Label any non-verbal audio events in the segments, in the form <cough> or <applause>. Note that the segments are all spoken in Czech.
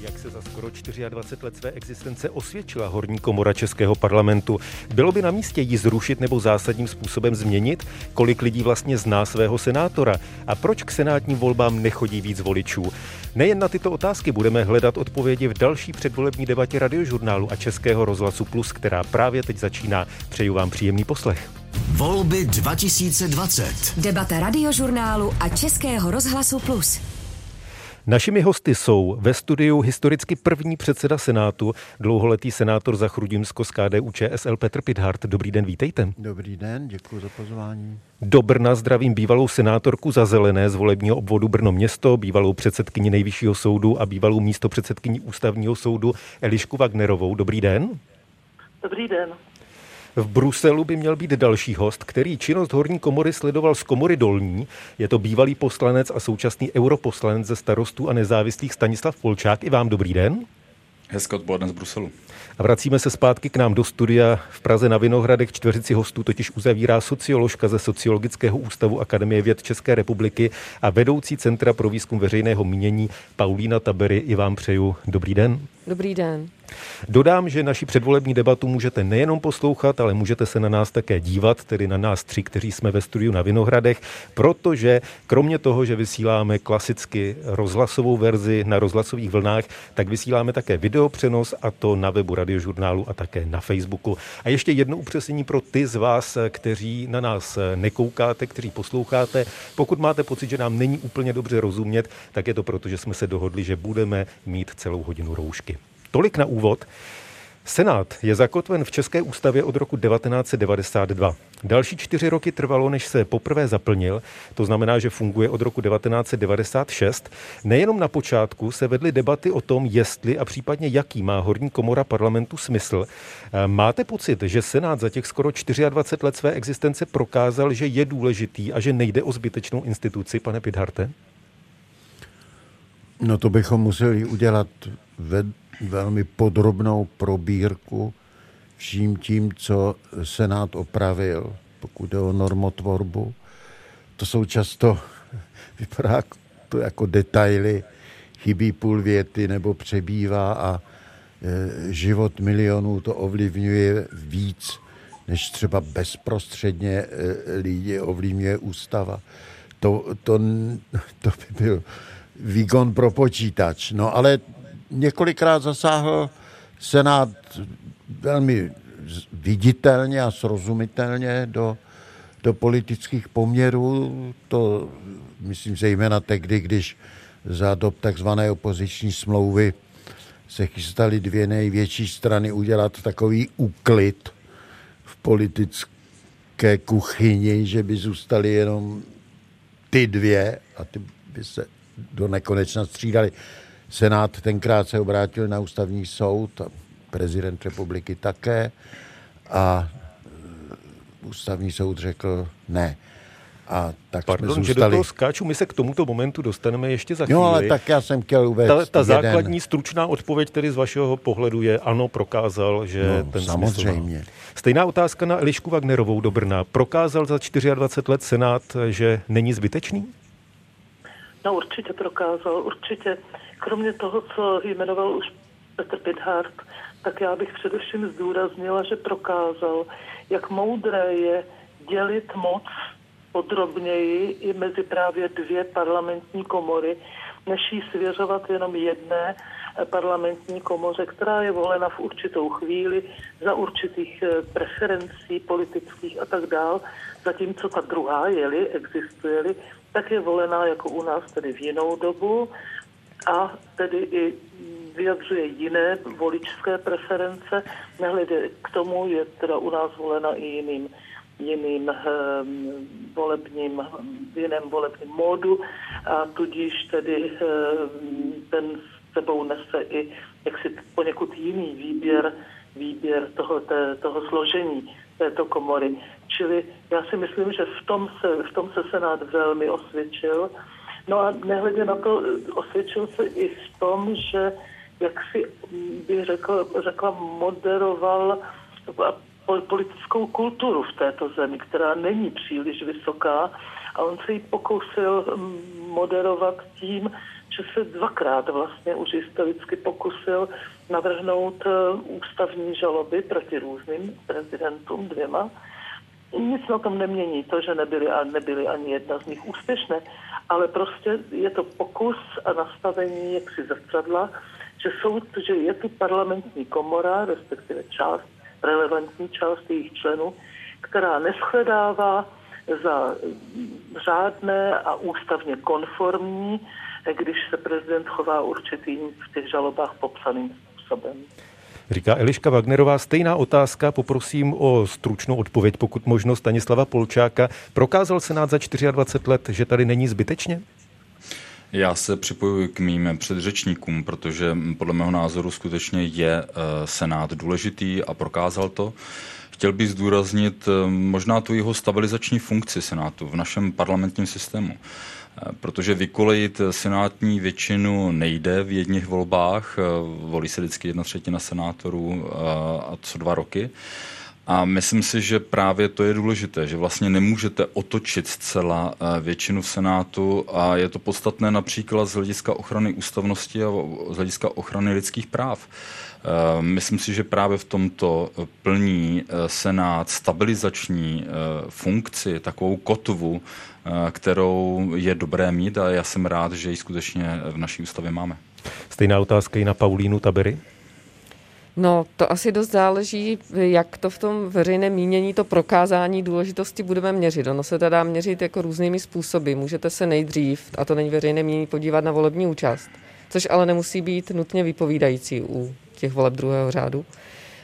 Jak se za skoro 24 let své existence osvědčila horní komora Českého parlamentu? Bylo by na místě ji zrušit nebo zásadním způsobem změnit? Kolik lidí vlastně zná svého senátora? A proč k senátním volbám nechodí víc voličů? Nejen na tyto otázky budeme hledat odpovědi v další předvolební debatě radiožurnálu a Českého rozhlasu Plus, která právě teď začíná. Přeju vám příjemný poslech. Volby 2020. Debata radiožurnálu a Českého rozhlasu Plus. Našimi hosty jsou ve studiu historicky první předseda Senátu, dlouholetý senátor za Chrudimsko z KDU ČSL Petr Pithart. Dobrý den, vítejte. Dobrý den, děkuji za pozvání. Do Brna zdravím bývalou senátorku za zelené z volebního obvodu Brno město, bývalou předsedkyni Nejvyššího soudu a bývalou místo předsedkyni Ústavního soudu Elišku Wagnerovou. Dobrý den. Dobrý den. V Bruselu by měl být další host, který činnost horní komory sledoval z komory dolní. Je to bývalý poslanec a současný europoslanec ze starostů a nezávislých Stanislav Polčák. I vám dobrý den. Hezké odpoledne z Bruselu. A vracíme se zpátky k nám do studia v Praze na Vinohradech. Čtveřici hostů totiž uzavírá socioložka ze Sociologického ústavu Akademie věd České republiky a vedoucí Centra pro výzkum veřejného mínění Paulína Tabery. I vám přeju dobrý den. Dobrý den. Dodám, že naši předvolební debatu můžete nejenom poslouchat, ale můžete se na nás také dívat, tedy na nás tři, kteří jsme ve studiu na Vinohradech, protože kromě toho, že vysíláme klasicky rozhlasovou verzi na rozhlasových vlnách, tak vysíláme také videopřenos a to na webu radiožurnálu a také na Facebooku. A ještě jedno upřesnění pro ty z vás, kteří na nás nekoukáte, kteří posloucháte. Pokud máte pocit, že nám není úplně dobře rozumět, tak je to proto, že jsme se dohodli, že budeme mít celou hodinu roušky. Tolik na úvod. Senát je zakotven v České ústavě od roku 1992. Další čtyři roky trvalo, než se poprvé zaplnil, to znamená, že funguje od roku 1996. Nejenom na počátku se vedly debaty o tom, jestli a případně jaký má horní komora parlamentu smysl. Máte pocit, že Senát za těch skoro 24 let své existence prokázal, že je důležitý a že nejde o zbytečnou instituci, pane Pidharte? No to bychom museli udělat ve velmi podrobnou probírku vším tím, co Senát opravil, pokud jde o normotvorbu. To jsou často, <laughs> vypadá to jako detaily, chybí půl věty nebo přebývá a e, život milionů to ovlivňuje víc, než třeba bezprostředně e, lidi ovlivňuje ústava. To, to, <laughs> to by byl výkon pro počítač. No ale několikrát zasáhl Senát velmi viditelně a srozumitelně do, do politických poměrů. To myslím zejména tehdy, když za dob takzvané opoziční smlouvy se chystaly dvě největší strany udělat takový úklid v politické kuchyni, že by zůstaly jenom ty dvě a ty by se do nekonečna střídali. Senát tenkrát se obrátil na ústavní soud, a prezident republiky také a e, ústavní soud řekl ne. A tak Pardon, jsme zůstali... že do toho skáču, my se k tomuto momentu dostaneme ještě za chvíli. No ale tak já jsem chtěl uvést Ta, ta základní stručná odpověď tedy z vašeho pohledu je ano, prokázal, že no, ten samozřejmě. Stejná otázka na Elišku Wagnerovou do Brna. Prokázal za 24 let Senát, že není zbytečný? No určitě prokázal, určitě. Kromě toho, co jmenoval už Petr Pithart, tak já bych především zdůraznila, že prokázal, jak moudré je dělit moc podrobněji i mezi právě dvě parlamentní komory, než jí svěřovat jenom jedné parlamentní komoře, která je volena v určitou chvíli za určitých eh, preferencí politických a tak dál, zatímco ta druhá, jeli, existuje-li, tak je volená jako u nás tedy v jinou dobu a tedy i vyjadřuje jiné voličské preference, nehledě k tomu je teda u nás volena i jiným jiným um, volebním, v jiném volebním módu a tudíž tedy um, ten s sebou nese i jaksi poněkud jiný výběr, výběr toho, té, toho složení této komory. Čili já si myslím, že v tom se, v tom se Senát velmi osvědčil. No a nehledě na to, osvědčil se i v tom, že jak si bych řekl, řekla, moderoval politickou kulturu v této zemi, která není příliš vysoká a on se ji pokusil moderovat tím, že se dvakrát vlastně už historicky pokusil navrhnout eh, ústavní žaloby proti různým prezidentům dvěma. Nic na tom nemění to, že nebyly, a nebyly ani jedna z nich úspěšné, ale prostě je to pokus a nastavení jaksi zrcadla, že, jsou, že je tu parlamentní komora, respektive část, relevantní část jejich členů, která neschledává za řádné a ústavně konformní, když se prezident chová určitým v těch žalobách popsaným způsobem. Říká Eliška Wagnerová. Stejná otázka, poprosím o stručnou odpověď, pokud možno Stanislava Polčáka. Prokázal Senát za 24 let, že tady není zbytečně? Já se připojuji k mým předřečníkům, protože podle mého názoru skutečně je eh, Senát důležitý a prokázal to. Chtěl bych zdůraznit eh, možná tu jeho stabilizační funkci Senátu v našem parlamentním systému. Eh, protože vykolejit senátní většinu nejde v jedných volbách, volí se vždycky jedna třetina senátorů a co dva roky. A myslím si, že právě to je důležité, že vlastně nemůžete otočit zcela eh, většinu v Senátu a je to podstatné například z hlediska ochrany ústavnosti a z hlediska ochrany lidských práv. Eh, myslím si, že právě v tomto plní eh, Senát stabilizační funkci, takovou kotvu, kterou je dobré mít a já jsem rád, že ji skutečně v naší ústavě máme. Stejná otázka i na Paulínu Tabery. No, to asi dost záleží, jak to v tom veřejném mínění, to prokázání důležitosti budeme měřit. Ono se dá měřit jako různými způsoby. Můžete se nejdřív, a to není veřejné mínění, podívat na volební účast, což ale nemusí být nutně vypovídající u těch voleb druhého řádu.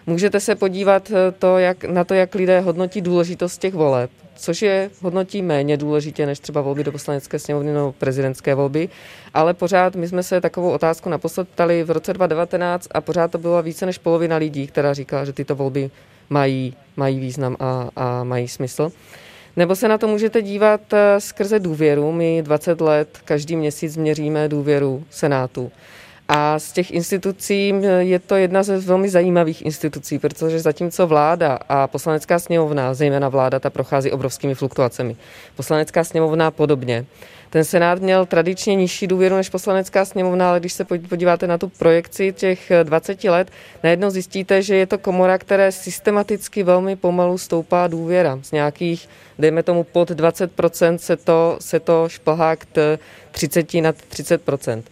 Můžete se podívat to, jak, na to, jak lidé hodnotí důležitost těch voleb což je hodnotí méně důležitě než třeba volby do poslanecké sněmovny nebo prezidentské volby, ale pořád my jsme se takovou otázku naposled ptali v roce 2019 a pořád to byla více než polovina lidí, která říkala, že tyto volby mají, mají význam a, a mají smysl. Nebo se na to můžete dívat eh, skrze důvěru. My 20 let každý měsíc měříme důvěru Senátu. A z těch institucí je to jedna ze velmi zajímavých institucí, protože zatímco vláda a poslanecká sněmovna, zejména vláda, ta prochází obrovskými fluktuacemi. Poslanecká sněmovna podobně. Ten Senát měl tradičně nižší důvěru než poslanecká sněmovna, ale když se podíváte na tu projekci těch 20 let, najednou zjistíte, že je to komora, které systematicky velmi pomalu stoupá důvěra. Z nějakých, dejme tomu, pod 20% se to, se to šplhá k 30 nad 30%.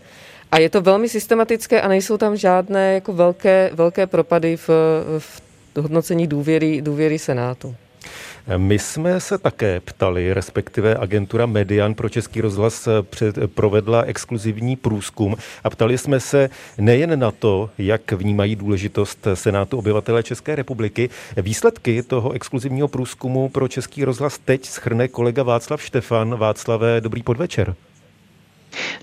A je to velmi systematické a nejsou tam žádné jako velké, velké propady v, v hodnocení důvěry, důvěry Senátu. My jsme se také ptali, respektive agentura Median pro Český rozhlas před, provedla exkluzivní průzkum a ptali jsme se nejen na to, jak vnímají důležitost Senátu obyvatele České republiky. Výsledky toho exkluzivního průzkumu pro Český rozhlas teď schrne kolega Václav Štefan. Václavé, dobrý podvečer.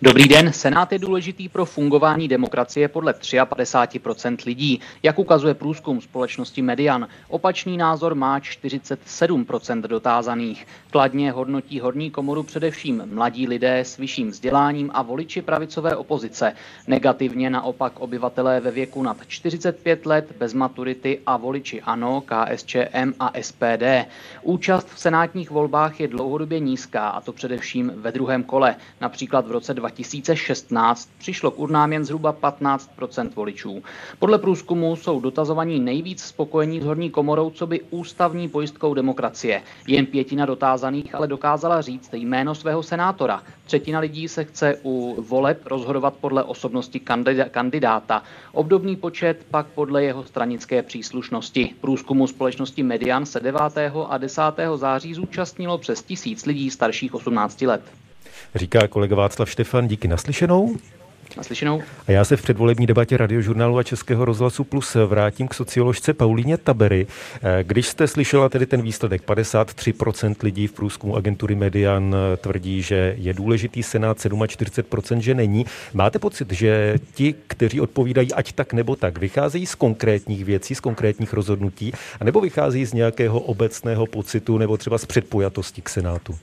Dobrý den, Senát je důležitý pro fungování demokracie podle 53% lidí, jak ukazuje průzkum společnosti Median. Opačný názor má 47% dotázaných. Kladně hodnotí horní komoru především mladí lidé s vyšším vzděláním a voliči pravicové opozice. Negativně naopak obyvatelé ve věku nad 45 let bez maturity a voliči ANO, KSČM a SPD. Účast v senátních volbách je dlouhodobě nízká, a to především ve druhém kole. Například v roce 2016 přišlo k urnám jen zhruba 15% voličů. Podle průzkumu jsou dotazovaní nejvíc spokojení s horní komorou, co by ústavní pojistkou demokracie. Jen pětina dotázaných ale dokázala říct jméno svého senátora. Třetina lidí se chce u voleb rozhodovat podle osobnosti kandidáta. Obdobný počet pak podle jeho stranické příslušnosti. Průzkumu společnosti Median se 9. a 10. září zúčastnilo přes tisíc lidí starších 18 let. Říká kolega Václav Štefan, díky naslyšenou. Naslyšenou. A já se v předvolební debatě radiožurnálu a Českého rozhlasu Plus vrátím k socioložce Paulíně Tabery. Když jste slyšela tedy ten výsledek, 53% lidí v průzkumu agentury Median tvrdí, že je důležitý Senát, 47% že není. Máte pocit, že ti, kteří odpovídají ať tak nebo tak, vycházejí z konkrétních věcí, z konkrétních rozhodnutí, anebo vycházejí z nějakého obecného pocitu nebo třeba z předpojatosti k Senátu?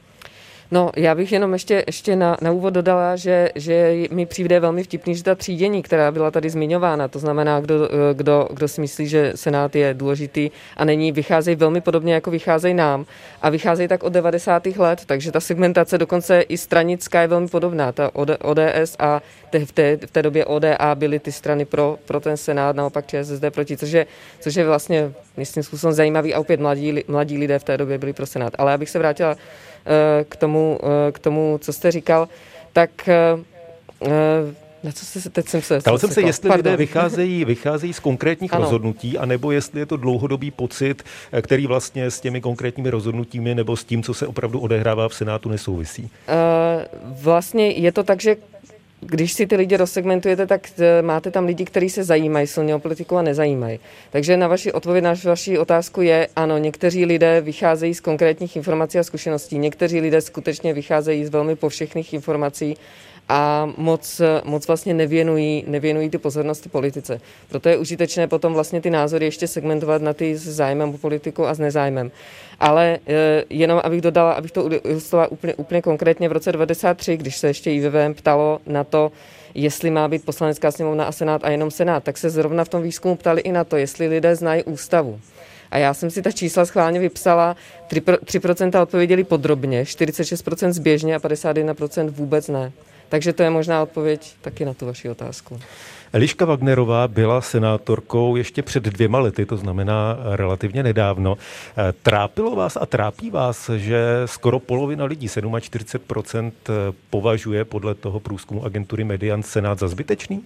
No, já bych jenom ještě, ještě na, na úvod dodala, že, že mi přijde velmi vtipný, že ta třídění, která byla tady zmiňována, to znamená, kdo, kdo, kdo si myslí, že Senát je důležitý a není, vycházejí velmi podobně, jako vycházejí nám. A vycházejí tak od 90. let, takže ta segmentace dokonce i stranická je velmi podobná. Ta ODS a te, v, té, v té době ODA byly ty strany pro, pro ten Senát, naopak ČSSD proti, což je, což je vlastně myslím způsobem zajímavý a opět mladí, mladí lidé v té době byli pro Senát. Ale já bych se vrátila Eh, k tomu, eh, k tomu, co jste říkal, tak eh, na co se, teď jsem se... Ptal jsem se, jestli Pardon. lidé vycházejí, vycházejí z konkrétních ano. rozhodnutí, anebo jestli je to dlouhodobý pocit, který vlastně s těmi konkrétními rozhodnutími nebo s tím, co se opravdu odehrává v Senátu, nesouvisí. Uh, vlastně je to tak, že když si ty lidi rozsegmentujete, tak eh, máte tam lidi, kteří se zajímají silně o politiku a nezajímají. Takže na vaši odpověď na vaši otázku je, ano, někteří lidé vycházejí z konkrétních informací a zkušeností, někteří lidé skutečně vycházejí z velmi povšechných informací a moc, moc vlastně nevěnují, nevěnují ty pozornosti politice. Proto je užitečné potom vlastně ty názory ještě segmentovat na ty s zájmem o politiku a s nezájmem. Ale e, jenom abych dodala, abych to ilustrovala úplně, úplně konkrétně v roce 1993, když se ještě IVVM ptalo na to, jestli má být poslanecká sněmovna a senát a jenom senát, tak se zrovna v tom výzkumu ptali i na to, jestli lidé znají ústavu. A já jsem si ta čísla schválně vypsala, 3% odpověděli podrobně, 46% zběžně a 51% vůbec ne. Takže to je možná odpověď taky na tu vaši otázku. Eliška Wagnerová byla senátorkou ještě před dvěma lety, to znamená relativně nedávno. Trápilo vás a trápí vás, že skoro polovina lidí, 47%, považuje podle toho průzkumu agentury Median Senát za zbytečný?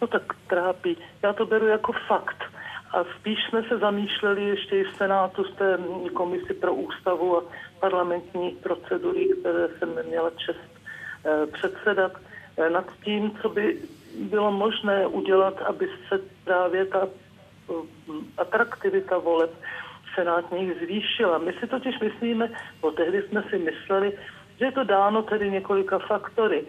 No tak trápí. Já to beru jako fakt. A spíš jsme se zamýšleli ještě i v Senátu z té komisi pro ústavu a parlamentní procedury, které jsem neměla čest Eh, předsedat eh, nad tím, co by bylo možné udělat, aby se právě ta eh, atraktivita voleb senátních zvýšila. My si totiž myslíme, bo tehdy jsme si mysleli, že je to dáno tedy několika faktory.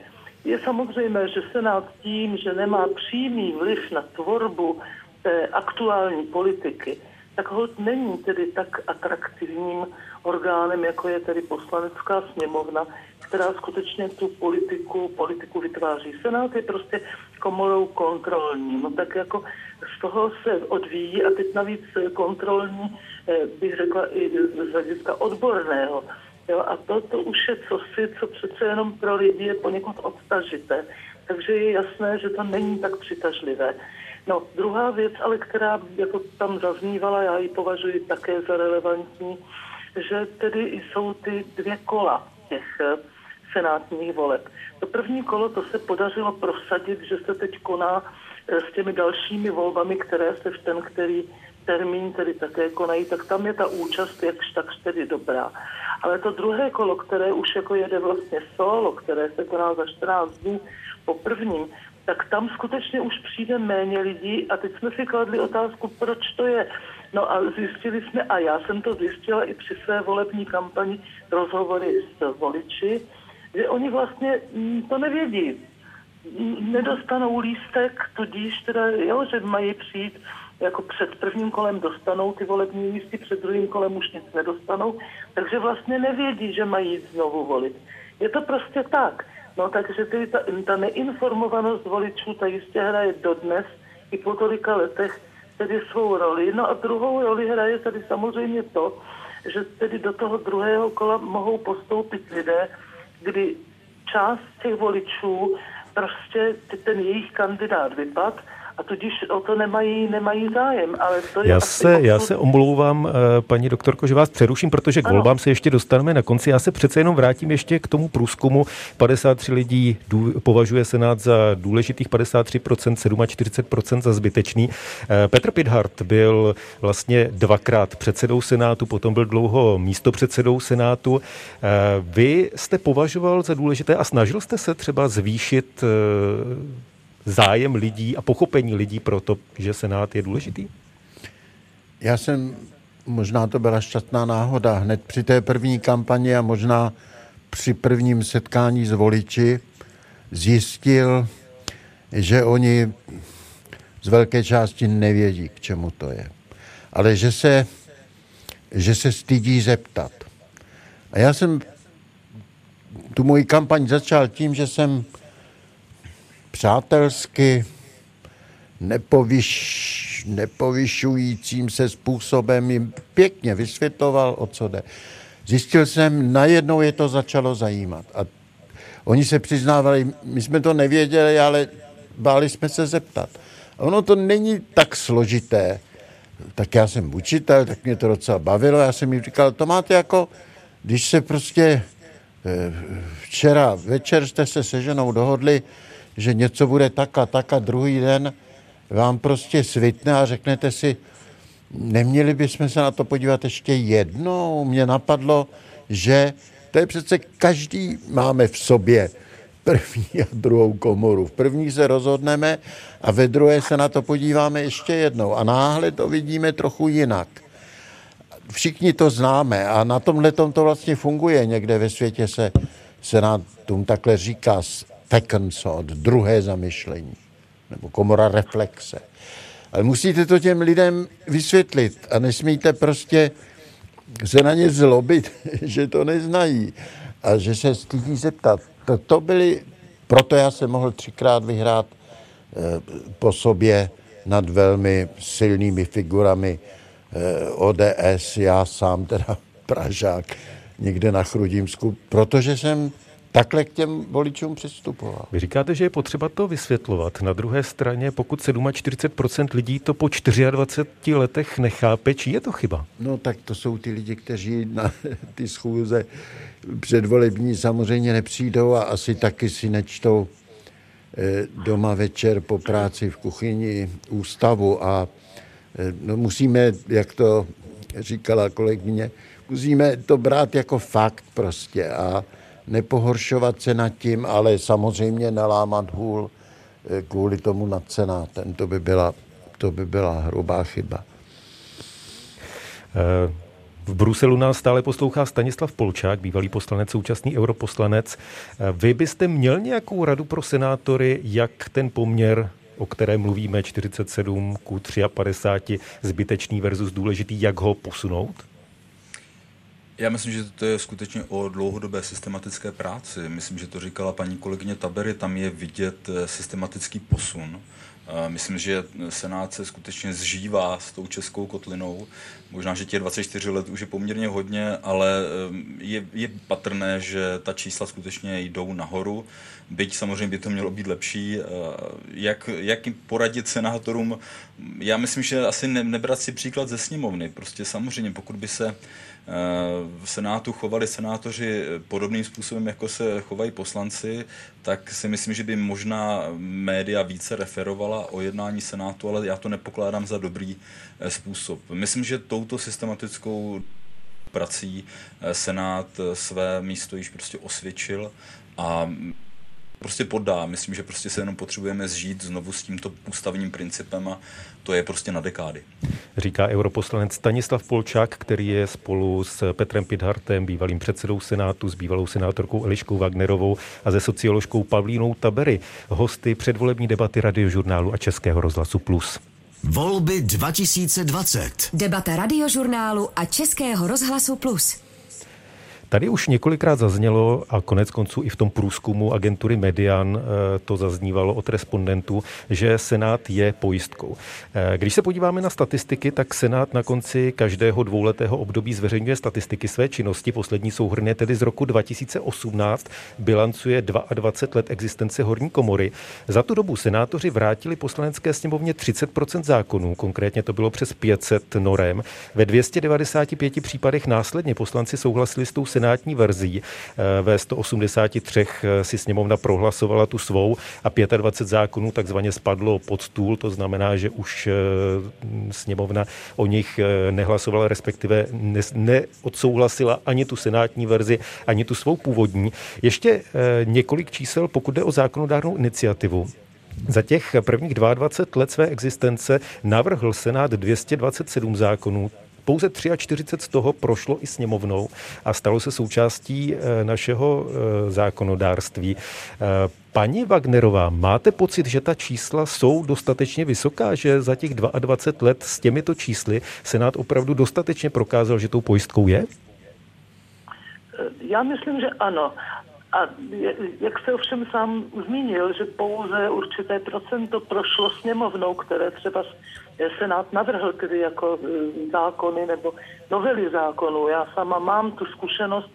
Je samozřejmé, že Senát tím, že nemá přímý vliv na tvorbu té aktuální politiky, tak ho není tedy tak atraktivním orgánem, jako je tedy poslanecká sněmovna, která skutečně tu politiku, politiku vytváří. Senát je prostě komorou kontrolní. No tak jako z toho se odvíjí a teď navíc kontrolní, eh, bych řekla i z hlediska odborného. Jo, a to, to už je cosi, co přece jenom pro lidi je poněkud odtažité. Takže je jasné, že to není tak přitažlivé. No, druhá věc, ale která jako tam zaznívala, já ji považuji také za relevantní, že tedy jsou ty dvě kola těch eh, senátních voleb. To první kolo to se podařilo prosadit, že se teď koná eh, s těmi dalšími volbami, které se v ten, který termín tedy také konají, tak tam je ta účast jakž tak tedy dobrá. Ale to druhé kolo, které už jako jede vlastně solo, které se koná za 14 dní po prvním, tak tam skutečně už přijde méně lidí a teď jsme si kladli otázku, proč to je. No a zjistili jsme, a já jsem to zjistila i při své volební kampani, rozhovory s voliči, že oni vlastně mm, to nevědí. Nedostanou lístek, tudíž teda, jo, že mají přijít jako před prvním kolem dostanou ty volební lístky, před druhým kolem už nic nedostanou, takže vlastně nevědí, že mají znovu volit. Je to prostě tak. No takže ty, ta, ta neinformovanost voličů, ta jistě hraje dodnes i po tolika letech tedy svou roli. No a druhou roli hraje tady samozřejmě to, že tedy do toho druhého kola mohou postoupit lidé, kdy část těch voličů prostě ten jejich kandidát vypad a tudíž o to nemají, nemají zájem. Ale to je já, se, já se omlouvám, eh, paní doktorko, že vás přeruším, protože k ano. volbám se ještě dostaneme na konci. Já se přece jenom vrátím ještě k tomu průzkumu. 53 lidí dů, považuje Senát za důležitých, 53%, 47% za zbytečný. Eh, Petr Pidhart byl vlastně dvakrát předsedou Senátu, potom byl dlouho místopředsedou Senátu. Eh, vy jste považoval za důležité a snažil jste se třeba zvýšit zájem lidí a pochopení lidí pro to, že Senát je důležitý? Já jsem, možná to byla šťastná náhoda, hned při té první kampani a možná při prvním setkání s voliči zjistil, že oni z velké části nevědí, k čemu to je. Ale že se, že se stydí zeptat. A já jsem tu moji kampaň začal tím, že jsem přátelsky nepovyš, nepovyšujícím se způsobem jim pěkně vysvětloval, o co jde. Zjistil jsem, najednou je to začalo zajímat. A oni se přiznávali, my jsme to nevěděli, ale báli jsme se zeptat. A ono to není tak složité. Tak já jsem učitel, tak mě to docela bavilo. Já jsem jim říkal, to máte jako, když se prostě eh, včera večer jste se se ženou dohodli, že něco bude tak a tak a druhý den vám prostě svitne a řeknete si, neměli bychom se na to podívat ještě jednou. Mně napadlo, že to je přece každý máme v sobě první a druhou komoru. V první se rozhodneme a ve druhé se na to podíváme ještě jednou. A náhle to vidíme trochu jinak. Všichni to známe a na tomhle to vlastně funguje. Někde ve světě se senátům takhle říká thought, druhé zamyšlení, nebo komora reflexe. Ale musíte to těm lidem vysvětlit a nesmíte prostě se na ně zlobit, <laughs> že to neznají a že se stydí zeptat. To, to byly, proto já jsem mohl třikrát vyhrát eh, po sobě nad velmi silnými figurami eh, ODS, já sám teda <laughs> Pražák, někde na Chrudímsku, protože jsem takhle k těm voličům přistupoval. Vy říkáte, že je potřeba to vysvětlovat. Na druhé straně, pokud 47% lidí to po 24 letech nechápe, či je to chyba? No tak to jsou ty lidi, kteří na <laughs> ty schůze předvolební samozřejmě nepřijdou a asi taky si nečtou eh, doma večer po práci v kuchyni ústavu a eh, no musíme, jak to říkala kolegyně, musíme to brát jako fakt prostě a nepohoršovat se nad tím, ale samozřejmě nelámat hůl eh, kvůli tomu nad senátem. To by byla, to by byla hrubá chyba. Eh, v Bruselu nás stále poslouchá Stanislav Polčák, bývalý poslanec, současný europoslanec. Eh, vy byste měl nějakou radu pro senátory, jak ten poměr o kterém mluvíme, 47 ku 53, zbytečný versus důležitý, jak ho posunout? Já myslím, že to je skutečně o dlouhodobé systematické práci. Myslím, že to říkala paní kolegyně Tabery, tam je vidět eh, systematický posun. Myslím, že Senát se skutečně zžívá s tou českou kotlinou. Možná, že těch 24 let už je poměrně hodně, ale eh, je, je patrné, že ta čísla skutečně jdou nahoru. Byť samozřejmě by to mělo být lepší. Eh, jak, jak poradit senátorům? Já myslím, že asi ne, nebrat si příklad ze sněmovny. Prostě samozřejmě, pokud by se v Senátu chovali senátoři podobným způsobem, jako se chovají poslanci, tak si myslím, že by možná média více referovala o jednání Senátu, ale já to nepokládám za dobrý eh, způsob. Myslím, že touto systematickou prací eh, Senát eh, své místo již prostě osvědčil a prostě podá. Myslím, že prostě se jenom potřebujeme zžít znovu s tímto ústavním principem a to je prostě na dekády. Říká europoslanec Stanislav Polčák, který je spolu s Petrem Pidhartem, bývalým předsedou Senátu, s bývalou senátorkou Eliškou Wagnerovou a ze socioložkou Pavlínou Tabery, hosty předvolební debaty radiožurnálu a Českého rozhlasu Plus. Volby 2020. Debata radiožurnálu a Českého rozhlasu Plus. Tady už několikrát zaznělo a konec konců i v tom průzkumu agentury Median eh, to zaznívalo od respondentů, že Senát je pojistkou. Eh, když se podíváme na statistiky, tak Senát na konci každého dvouletého období zveřejňuje statistiky své činnosti. Poslední souhrně tedy z roku 2018 bilancuje 22 let existence horní komory. Za tu dobu senátoři vrátili poslanecké sněmovně 30% zákonů, konkrétně to bylo přes 500 norem. Ve 295 případech následně poslanci souhlasili s tou verzí. Eh, ve 183 eh, si sněmovna prohlasovala tu svou a 25 zákonů takzvaně spadlo pod stůl, to znamená, že už eh, sněmovna o nich nehlasovala, respektive neodsouhlasila ani tu senátní verzi, ani tu svou původní. Ještě několik čísel, pokud jde o zákonodárnou iniciativu. Za těch prvních 22 let své existence navrhl Senát 227 zákonů, pouze 43 z toho prošlo i sněmovnou a stalo se součástí eh, našeho eh, zákonodárství. Eh, paní Wagnerová, máte pocit, že ta čísla jsou dostatečně vysoká, že za těch 22 let s těmito čísly Senát opravdu dostatečně prokázal, že tou pojistkou je? Já myslím, že ano. A jak se ovšem sám zmínil, že pouze určité procento prošlo sněmovnou, které třeba Senát navrhl tedy jako e, zákony nebo novely zákonů. Já sama mám tu zkušenost,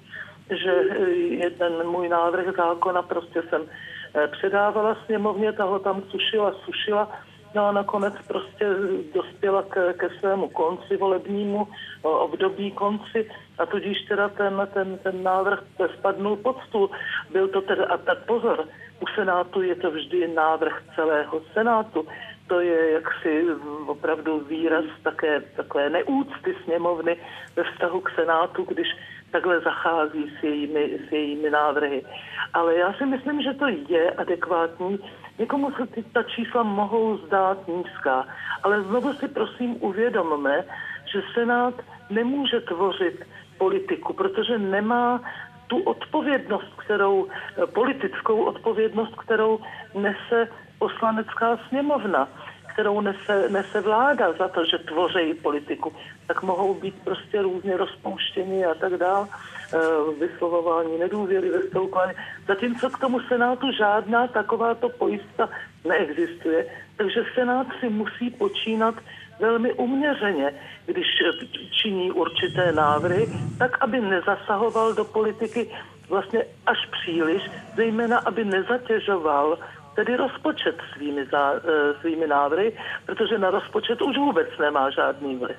že e, jeden můj návrh zákona prostě jsem e, předávala sněmovně, ta ho tam sušila, sušila No a nakonec prostě dospěla ke, ke svému konci volebnímu období konci a tudíž teda ten, ten, ten návrh spadnul pod stůl. Byl to teda, a tak pozor, u Senátu je to vždy návrh celého Senátu. To je jaksi opravdu výraz také takové neúcty sněmovny ve vztahu k Senátu, když takhle zachází s jejími, s jejími návrhy. Ale já si myslím, že to je adekvátní. Někomu se ty, ta čísla mohou zdát nízká, ale znovu si prosím uvědomme, že Senát nemůže tvořit politiku, protože nemá tu odpovědnost, kterou, politickou odpovědnost, kterou nese poslanecká sněmovna kterou nese, nese vláda za to, že tvoří politiku, tak mohou být prostě různě rozpouštěni a tak dále, vyslovování nedůvěry ve stoukání. Zatímco k tomu Senátu žádná takováto pojistka neexistuje, takže Senát si musí počínat velmi uměřeně, když činí určité návrhy, tak, aby nezasahoval do politiky vlastně až příliš, zejména aby nezatěžoval tedy rozpočet svými, zá, eh, svými návrhy, protože na rozpočet už vůbec nemá žádný vliv.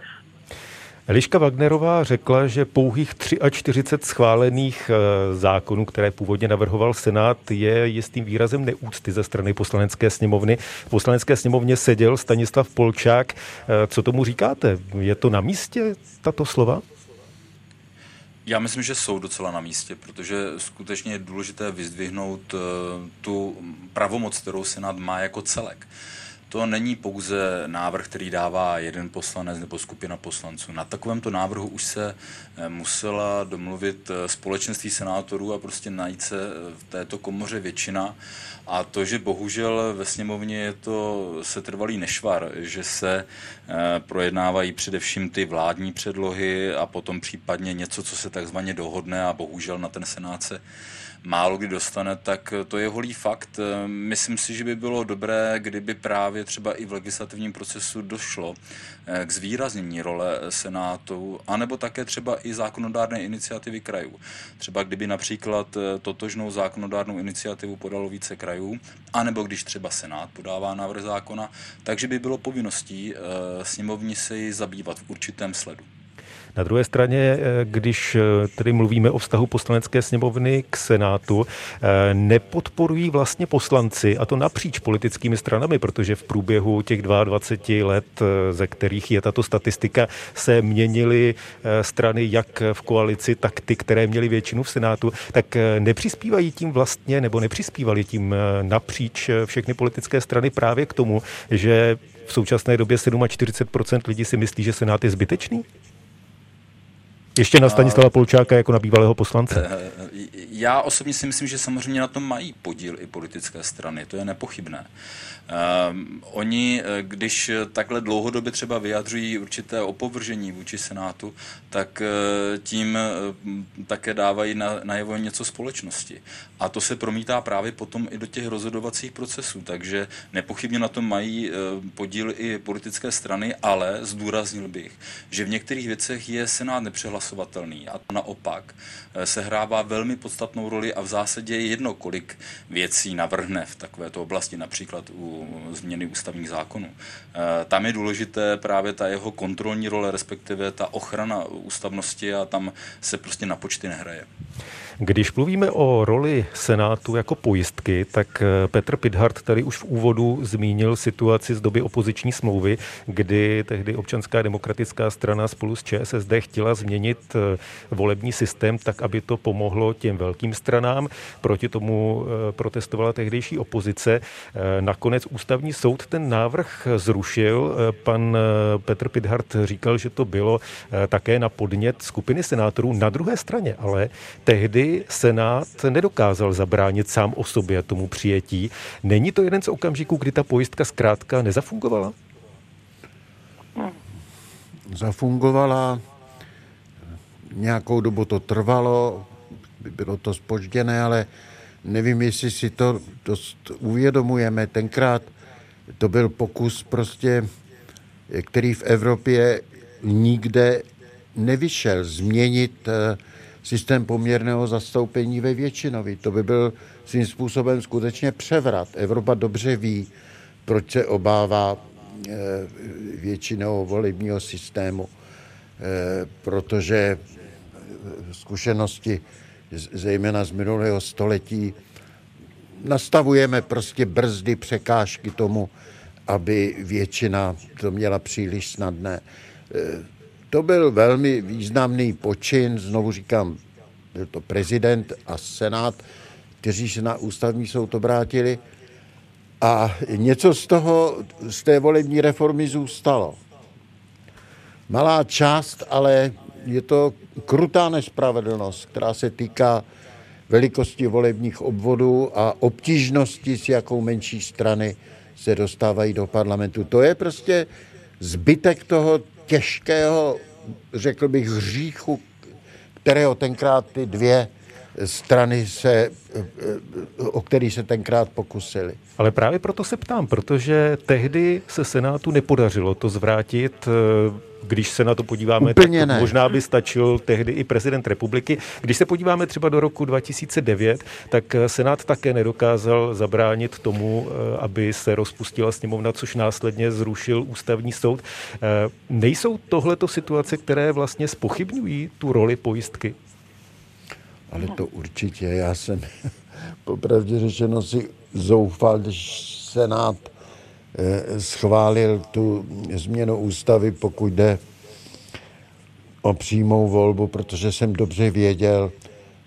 Eliška Wagnerová řekla, že pouhých 43 schválených eh, zákonů, které původně navrhoval Senát, je jistým výrazem neúcty ze strany poslanecké sněmovny. V poslanecké sněmovně seděl Stanislav Polčák. Eh, co tomu říkáte? Je to na místě, tato slova? Já myslím, že jsou docela na místě, protože skutečně je důležité vyzdvihnout uh, tu pravomoc, kterou Senát má jako celek. To není pouze návrh, který dává jeden poslanec nebo skupina poslanců. Na takovémto návrhu už se eh, musela domluvit eh, společenství senátorů a prostě najít se v této komoře většina. A to, že bohužel ve sněmovně je to setrvalý nešvar, že se eh, projednávají především ty vládní předlohy a potom případně něco, co se takzvaně dohodne a bohužel na ten senát se málo kdy dostane, tak to je holý fakt. Myslím si, že by bylo dobré, kdyby právě třeba i v legislativním procesu došlo eh, k zvýraznění role Senátu, anebo také třeba i zákonodárné iniciativy krajů. Třeba kdyby například eh, totožnou zákonodárnou iniciativu podalo více krajů, anebo když třeba Senát podává návrh zákona, takže by bylo povinností eh, sněmovní se ji zabývat v určitém sledu. Na druhé straně, eh, když eh, tedy mluvíme o vztahu poslanecké sněmovny k Senátu, eh, nepodporují vlastně poslanci, a to napříč politickými stranami, protože v průběhu těch 22 let, ze kterých je tato statistika, se měnily strany jak v koalici, tak ty, které měly většinu v Senátu, tak nepřispívají tím vlastně, nebo nepřispívali tím napříč všechny politické strany právě k tomu, že v současné době 47% lidí si myslí, že Senát je zbytečný? Ještě na Stanislava Polčáka jako na bývalého poslance. Eh, já osobně si myslím, že samozřejmě na tom mají podíl i politické strany, to je nepochybné. Um, oni, eh, když takhle dlouhodobě třeba vyjadřují určité opovržení vůči Senátu, tak uh, tím uh, také dávají na, najevo něco společnosti. A to se promítá právě potom i do těch rozhodovacích procesů. Takže nepochybně na tom mají podíl i politické strany, ale zdůraznil bych, že v některých věcech je Senát nepřehlasovatelný a naopak se hrává velmi podstatnou roli a v zásadě je jedno, kolik věcí navrhne v takovéto oblasti, například u změny ústavních zákonů. Eh, tam je důležité právě ta jeho kontrolní role, respektive ta ochrana ústavnosti a tam se prostě na počty nehraje. Když mluvíme o roli Senátu jako pojistky, tak eh, Petr Pidhart tady už v úvodu zmínil situaci z doby opoziční smlouvy, kdy tehdy občanská demokratická strana spolu s ČSSD chtěla změnit eh, volební systém tak, aby to pomohlo těm velkým stranám. Proti tomu eh, protestovala tehdejší opozice. Nakonec ústavní soud ten návrh zrušil. Pan Petr Pidhart říkal, že to bylo také na podnět skupiny senátorů. Na druhé straně ale tehdy Senát nedokázal zabránit sám o sobě tomu přijetí. Není to jeden z okamžiků, kdy ta pojistka zkrátka nezafungovala? Zafungovala, nějakou dobu to trvalo, bylo to spožděné, ale nevím, jestli si to dost uvědomujeme. Tenkrát to byl pokus prostě, který v Evropě nikde nevyšel, změnit eh, systém poměrného zastoupení ve většinový. To by byl svým způsobem skutečně převrat. Evropa dobře ví, proč se obává eh, většinou volebního systému, eh, protože zkušenosti zejména z minulého století nastavujeme prostě brzdy, překážky tomu, aby většina to měla příliš snadné. To byl velmi významný počin, znovu říkám, byl to prezident a senát, kteří se na ústavní soud obrátili a něco z toho, z té volební reformy zůstalo. Malá část, ale je to krutá nespravedlnost, která se týká velikosti volebních obvodů a obtížnosti, s jakou menší strany se dostávají do parlamentu. To je prostě zbytek toho těžkého, řekl bych, hříchu, kterého tenkrát ty dvě strany, se, o který se tenkrát pokusili. Ale právě proto se ptám, protože tehdy se Senátu nepodařilo to zvrátit když se na to podíváme, Úplně tak ne. možná by stačil tehdy i prezident republiky. Když se podíváme třeba do roku 2009, tak Senát také nedokázal zabránit tomu, eh, aby se rozpustila sněmovna, což následně zrušil ústavní soud. Eh, nejsou tohleto situace, které vlastně spochybňují tu roli pojistky? Ale to určitě. Já jsem <laughs> popravdě řečeno si zoufal, když Senát Eh, schválil tu změnu ústavy, pokud jde o přímou volbu, protože jsem dobře věděl,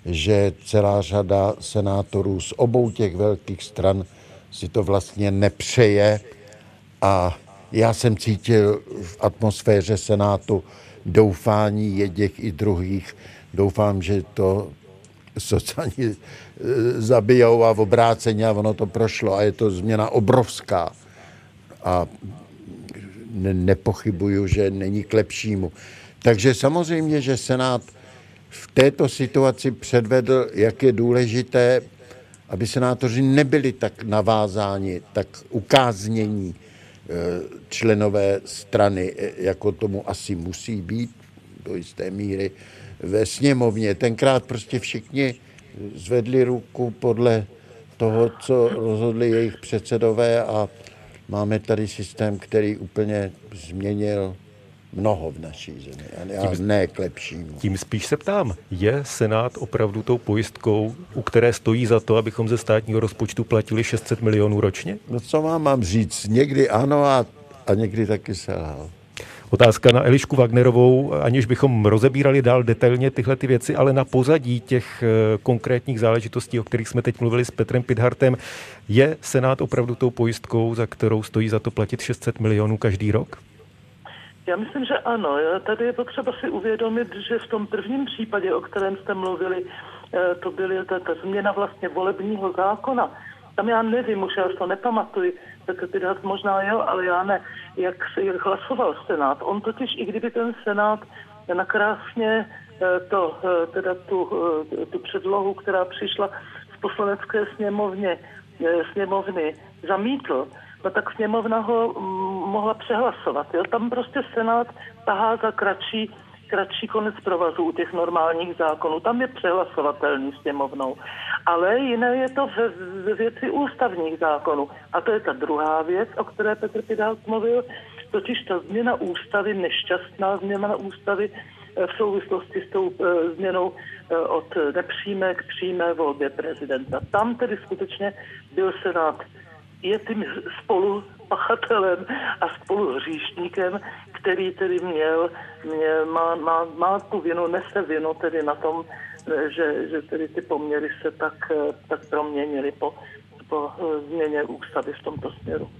že celá řada senátorů z obou těch velkých stran si to vlastně nepřeje a já jsem cítil v atmosféře Senátu doufání jedněch i druhých. Doufám, že to sociální eh, zabijou a v obráceně a ono to prošlo a je to změna obrovská a ne, nepochybuju, že není k lepšímu. Takže samozřejmě, že Senát v této situaci předvedl, jak je důležité, aby senátoři nebyli tak navázáni, tak ukáznění e, členové strany, e, jako tomu asi musí být do jisté míry ve sněmovně. Tenkrát prostě všichni zvedli ruku podle toho, co rozhodli jejich předsedové a Máme tady systém, který úplně změnil mnoho v naší zemi. A tím, ne k lepšímu. Tím spíš se ptám, je Senát opravdu tou pojistkou, u které stojí za to, abychom ze státního rozpočtu platili 600 milionů ročně? No co vám mám říct? Někdy ano a, a někdy taky selhal. Otázka na Elišku Wagnerovou, aniž bychom rozebírali dál detailně tyhle ty věci, ale na pozadí těch eh, konkrétních záležitostí, o kterých jsme teď mluvili s Petrem Pidhartem, je Senát opravdu tou pojistkou, za kterou stojí za to platit 600 milionů každý rok? Já myslím, že ano. Tady je potřeba si uvědomit, že v tom prvním případě, o kterém jste mluvili, eh, to byly ta, ta změna vlastně volebního zákona. Tam já nevím, už já to nepamatuji, tak Pidat možná jo, ale já ne, jak, jak hlasoval Senát. On totiž, i kdyby ten Senát nakrásně eh, to, eh, teda tu, eh, tu předlohu, která přišla v poslanecké sněmovně, sněmovny, zamítl, no tak sněmovna ho mm, mohla přehlasovat. Jo? Tam prostě Senát tahá za kratší kratší konec provazu u těch normálních zákonů. Tam je přehlasovatelný sněmovnou. Ale jiné je to ve, ve věci ústavních zákonů. A to je ta druhá věc, o které Petr Pidál mluvil, totiž ta změna ústavy, nešťastná změna ústavy eh, v souvislosti s tou e, změnou e, od nepřímé k přímé volbě prezidenta. Tam tedy skutečně byl Senát je tím spolu pachatelem a spolu hříšníkem, který tedy měl, měl má, má, má tu vinu, nese vinu tedy na tom, že, že tedy ty poměry se tak, tak proměnily po, po změně ústavy v tomto směru.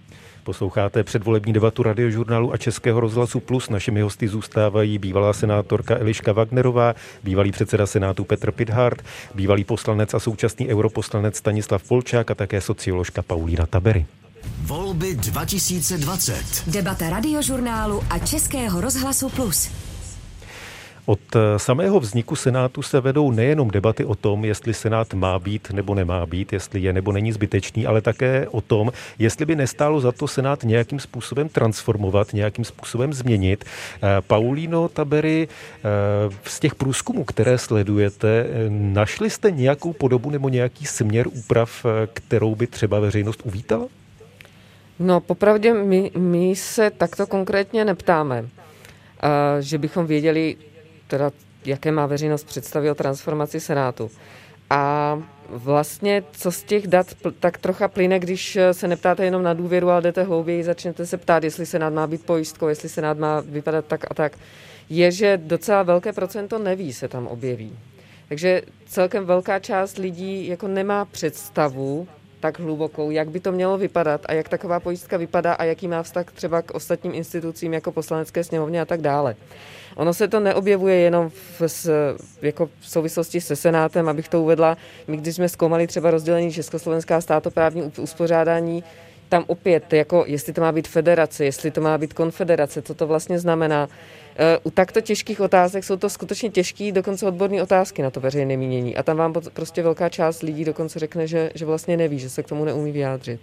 Posloucháte předvolební debatu radiožurnálu a Českého rozhlasu Plus. Našimi hosty zůstávají bývalá senátorka Eliška Wagnerová, bývalý předseda Senátu Petr Pithart, bývalý poslanec a současný europoslanec Stanislav Polčák a také socioložka Paulína Tabery. Volby 2020. Debata radiožurnálu a Českého rozhlasu Plus. Od samého vzniku Senátu se vedou nejenom debaty o tom, jestli Senát má být nebo nemá být, jestli je nebo není zbytečný, ale také o tom, jestli by nestálo za to Senát nějakým způsobem transformovat, nějakým způsobem změnit. Paulíno Tabery, z těch průzkumů, které sledujete, našli jste nějakou podobu nebo nějaký směr úprav, kterou by třeba veřejnost uvítala? No, popravdě my, my se takto konkrétně neptáme, uh, že bychom věděli, teda, jaké má veřejnost představy o transformaci Senátu. A vlastně, co z těch dat tak trocha plyne, když se neptáte jenom na důvěru, ale jdete hlouběji, začnete se ptát, jestli Senát má být pojistkou, jestli Senát má vypadat tak a tak, je, že docela velké procento neví, se tam objeví. Takže celkem velká část lidí jako nemá představu, tak hlubokou, jak by to mělo vypadat a jak taková pojistka vypadá a jaký má vztah třeba k ostatním institucím jako poslanecké sněmovně a tak dále. Ono se to neobjevuje jenom v, jako v souvislosti se Senátem, abych to uvedla. My, když jsme zkoumali třeba rozdělení Československá státoprávní uspořádání, tam opět, jako jestli to má být federace, jestli to má být konfederace, co to vlastně znamená. Eh, u takto těžkých otázek jsou to skutečně těžké, dokonce odborné otázky na to veřejné mínění. A tam vám prostě velká část lidí dokonce řekne, že, že vlastně neví, že se k tomu neumí vyjádřit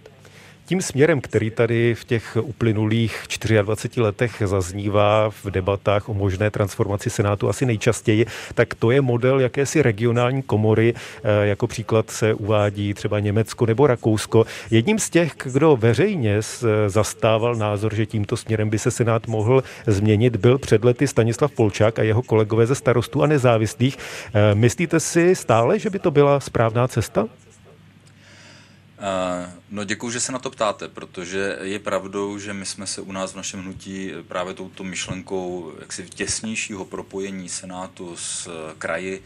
tím směrem, který tady v těch uplynulých 24 letech zaznívá v debatách o možné transformaci Senátu asi nejčastěji, tak to je model jakési regionální komory, eh, jako příklad se uvádí třeba Německo nebo Rakousko. Jedním z těch, kdo veřejně zastával názor, že tímto směrem by se Senát mohl změnit, byl před lety Stanislav Polčák a jeho kolegové ze starostů a nezávislých. Eh, myslíte si stále, že by to byla správná cesta? Uh, no děkuji, že se na to ptáte, protože je pravdou, že my jsme se u nás v našem hnutí právě touto myšlenkou jaksi těsnějšího propojení Senátu s eh, kraji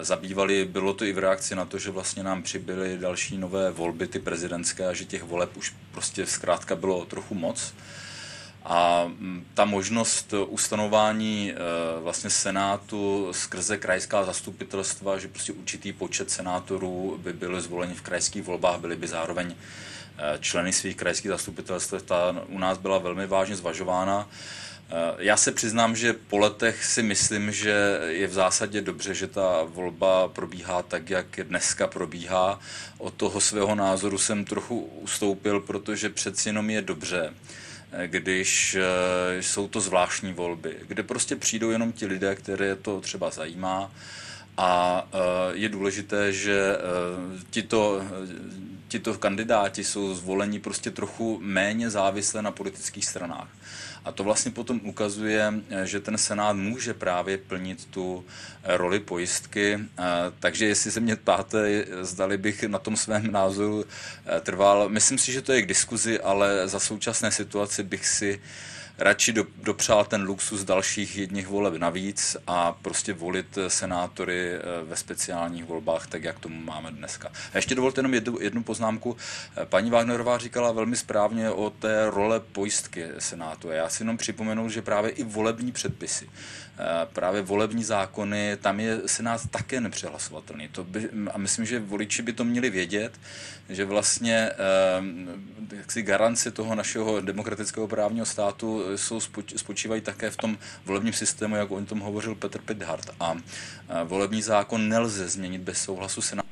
zabývali. Bylo to i v reakci na to, že vlastně nám přibyly další nové volby, ty prezidentské, a že těch voleb už prostě zkrátka bylo trochu moc. A mm, ta možnost ustanování e, vlastně senátu skrze krajská zastupitelstva, že prostě určitý počet senátorů by byli zvoleni v krajských volbách, byli by zároveň e, členy svých krajských zastupitelstv, ta u nás byla velmi vážně zvažována. E, já se přiznám, že po letech si myslím, že je v zásadě dobře, že ta volba probíhá tak, jak dneska probíhá. Od toho svého názoru jsem trochu ustoupil, protože přeci jenom je dobře, když eh, jsou to zvláštní volby, kde prostě přijdou jenom ti lidé, které to třeba zajímá. A eh, je důležité, že eh, tito, tito kandidáti jsou zvoleni prostě trochu méně závisle na politických stranách. A to vlastně potom ukazuje, že ten Senát může právě plnit tu roli pojistky. Takže jestli se mě ptáte, zdali bych na tom svém názoru eh, trval, myslím si, že to je k diskuzi, ale za současné situaci bych si radši do, dopřál ten luxus dalších jedních voleb navíc a prostě volit senátory eh, ve speciálních volbách, tak jak tomu máme dneska. A ještě dovolte jenom jednu, jednu poznámku. Eh, paní Wagnerová říkala velmi správně o té role pojistky senátu. Já si jenom připomenu, že právě i volební předpisy Eh, právě volební zákony, tam je Senát také nepřehlasovatelný. To by, a myslím, že voliči by to měli vědět, že vlastně eh, jaksi garance toho našeho demokratického právního státu jsou, spočívají také v tom volebním systému, jak o tom hovořil Petr Pithart. A eh, volební zákon nelze změnit bez souhlasu Senátu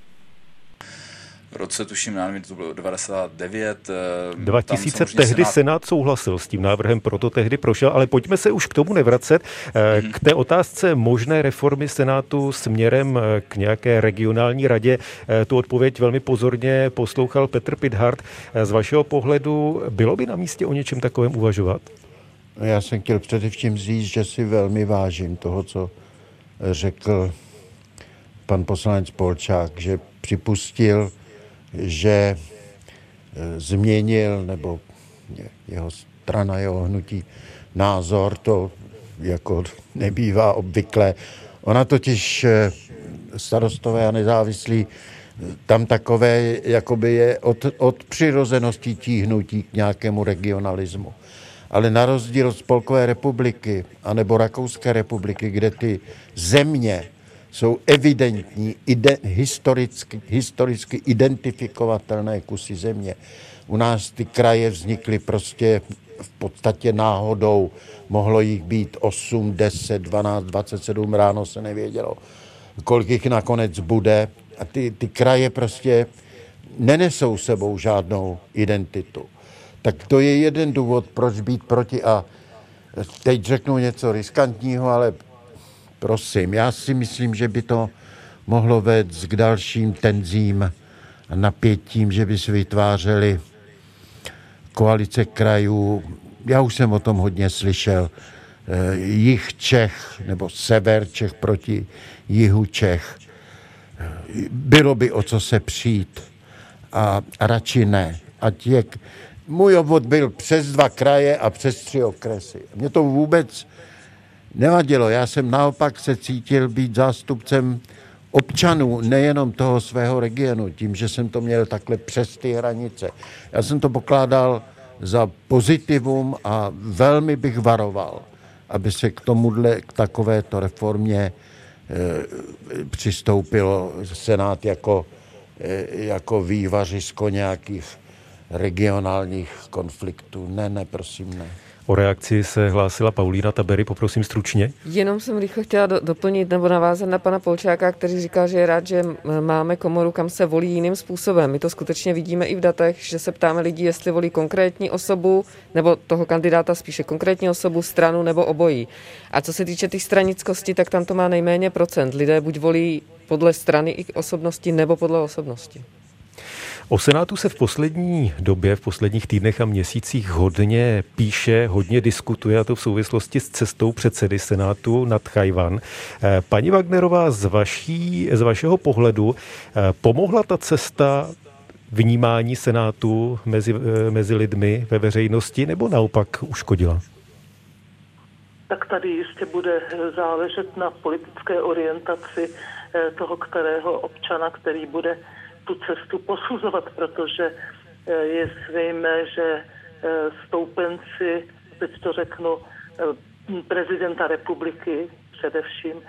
roce, tuším, nevím, to bylo 99. 2000 eh, tehdy senát... senát souhlasil s tím návrhem, proto tehdy prošel, ale pojďme se už k tomu nevracet. Mm-hmm. K té otázce možné reformy Senátu směrem eh, k nějaké regionální radě, tu odpověď velmi pozorně poslouchal Petr Pithart. Z vašeho pohledu bylo by na místě o něčem takovém uvažovat? Já jsem chtěl především říct, že si velmi vážím toho, co řekl pan poslanec Polčák, že připustil, že eh, změnil, nebo jeho strana, jeho hnutí názor, to jako nebývá obvyklé. Ona totiž eh, starostové a nezávislí tam takové, jakoby je od, od přirozenosti tíhnutí k nějakému regionalismu. Ale na rozdíl od Spolkové republiky anebo Rakouské republiky, kde ty země jsou evidentní, ide, historicky, historicky identifikovatelné kusy země. U nás ty kraje vznikly prostě v podstatě náhodou. Mohlo jich být 8, 10, 12, 27 ráno se nevědělo, kolik jich nakonec bude. A ty, ty kraje prostě nenesou sebou žádnou identitu. Tak to je jeden důvod, proč být proti. A teď řeknu něco riskantního, ale prosím, já si myslím, že by to mohlo vést k dalším tenzím a napětím, že by se vytvářely koalice krajů. Já už jsem o tom hodně slyšel. Eh, jich Čech nebo sever Čech proti jihu Čech. Eh, bylo by o co se přijít a, a radši ne. Ať je, můj obvod byl přes dva kraje a přes tři okresy. Mě to vůbec nevadilo. Já jsem naopak se cítil být zástupcem občanů, nejenom toho svého regionu, tím, že jsem to měl takhle přes ty hranice. Já jsem to pokládal za pozitivum a velmi bych varoval, aby se k tomuhle, k takovéto reformě e, přistoupilo Senát jako, e, jako vývařisko nějakých regionálních konfliktů. Ne, ne, prosím, ne. O reakci se hlásila Paulína Tabery, poprosím stručně. Jenom jsem rychle chtěla do, doplnit nebo navázat na pana Polčáka, který říkal, že je rád, že máme komoru, kam se volí jiným způsobem. My to skutečně vidíme i v datech, že se ptáme lidí, jestli volí konkrétní osobu, nebo toho kandidáta spíše konkrétní osobu, stranu nebo obojí. A co se týče těch stranickosti, tak tam to má nejméně procent. Lidé buď volí podle strany i osobnosti, nebo podle osobnosti. O Senátu se v poslední době, v posledních týdnech a měsících hodně píše, hodně diskutuje, a to v souvislosti s cestou předsedy Senátu nad Chajvan. Eh, paní Wagnerová, z, vaší, z vašeho pohledu eh, pomohla ta cesta vnímání Senátu mezi, eh, mezi lidmi ve veřejnosti, nebo naopak uškodila? Tak tady jistě bude záležet na politické orientaci toho kterého občana, který bude tu cestu posuzovat, protože eh, je zřejmé, že eh, stoupenci, teď to řeknu, eh, prezidenta republiky především,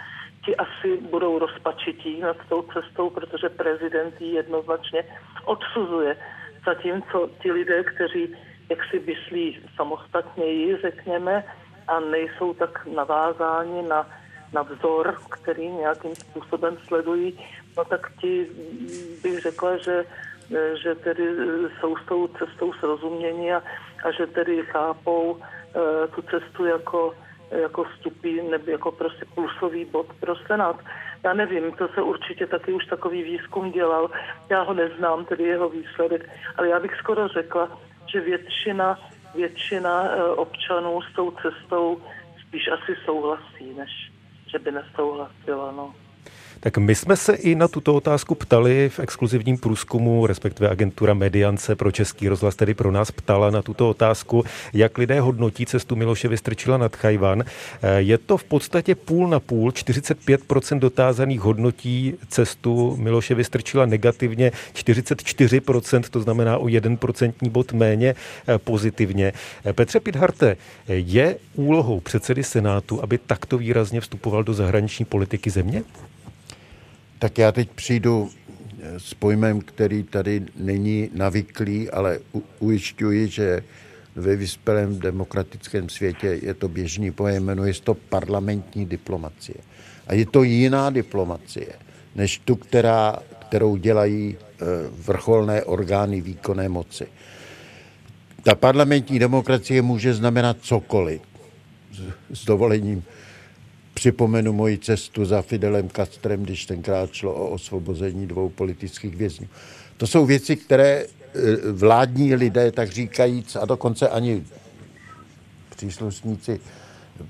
ti asi budou rozpačití nad tou cestou, protože prezident ji jednoznačně odsuzuje. Zatímco ti lidé, kteří jak si myslí samostatněji, řekněme, a nejsou tak navázáni na, na vzor, který nějakým způsobem sledují, no tak ti bych řekla, že, že tedy jsou s tou cestou srozumění a, a že tedy chápou uh, tu cestu jako, jako vstupí nebo jako prostě plusový bod pro Senát. Já nevím, to se určitě taky už takový výzkum dělal, já ho neznám, tedy jeho výsledek, ale já bych skoro řekla, že většina, většina uh, občanů s tou cestou spíš asi souhlasí, než že by nesouhlasila. No. Tak my jsme se i na tuto otázku ptali v exkluzivním průzkumu, respektive agentura Mediance pro Český rozhlas tedy pro nás ptala na tuto otázku, jak lidé hodnotí cestu Miloše Vystrčila nad Chajvan. Eh, je to v podstatě půl na půl, 45% dotázaných hodnotí cestu Miloše Vystrčila negativně, 44%, to znamená o 1% bod méně eh, pozitivně. Eh, Petře Pidharte, je úlohou předsedy Senátu, aby takto výrazně vstupoval do zahraniční politiky země? Tak já teď přijdu eh, s pojmem, který tady není navyklý, ale ujišťuji, že ve vyspělém demokratickém světě je to běžný pojem, jmenuje se to parlamentní diplomacie. A je to jiná diplomacie, než tu, která, kterou dělají eh, vrcholné orgány výkonné moci. Ta parlamentní demokracie může znamenat cokoliv, s dovolením Připomenu moji cestu za Fidelem Castrem, když tenkrát šlo o osvobození dvou politických vězňů. To jsou věci, které e, vládní lidé, tak říkajíc, a dokonce ani příslušníci,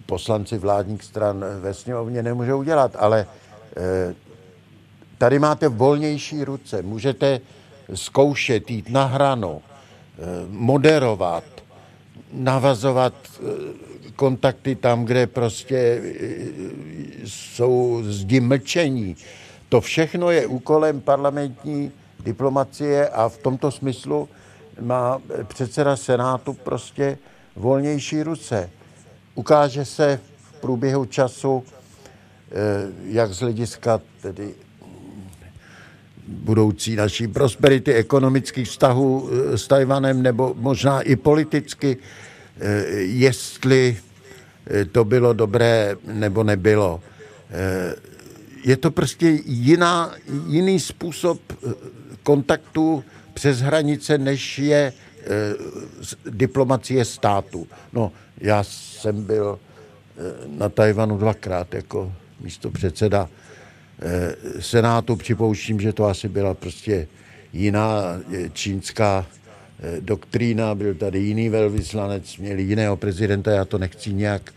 poslanci vládních stran ve sněmovně nemůžou udělat, ale e, tady máte volnější ruce, můžete zkoušet, jít na hranu, e, moderovat, navazovat kontakty tam, kde prostě e, jsou zdi mlčení. To všechno je úkolem parlamentní diplomacie a v tomto smyslu má předseda Senátu prostě volnější ruce. Ukáže se v průběhu času, e, jak z hlediska tedy budoucí naší prosperity ekonomických vztahů e, s Tajvanem nebo možná i politicky, jestli to bylo dobré nebo nebylo. Je to prostě jiná, jiný způsob kontaktu přes hranice, než je diplomacie státu. No, já jsem byl na Tajvanu dvakrát jako místo předseda Senátu. Připouštím, že to asi byla prostě jiná čínská doktrína, byl tady jiný velvyslanec, měli jiného prezidenta, já to nechci nějak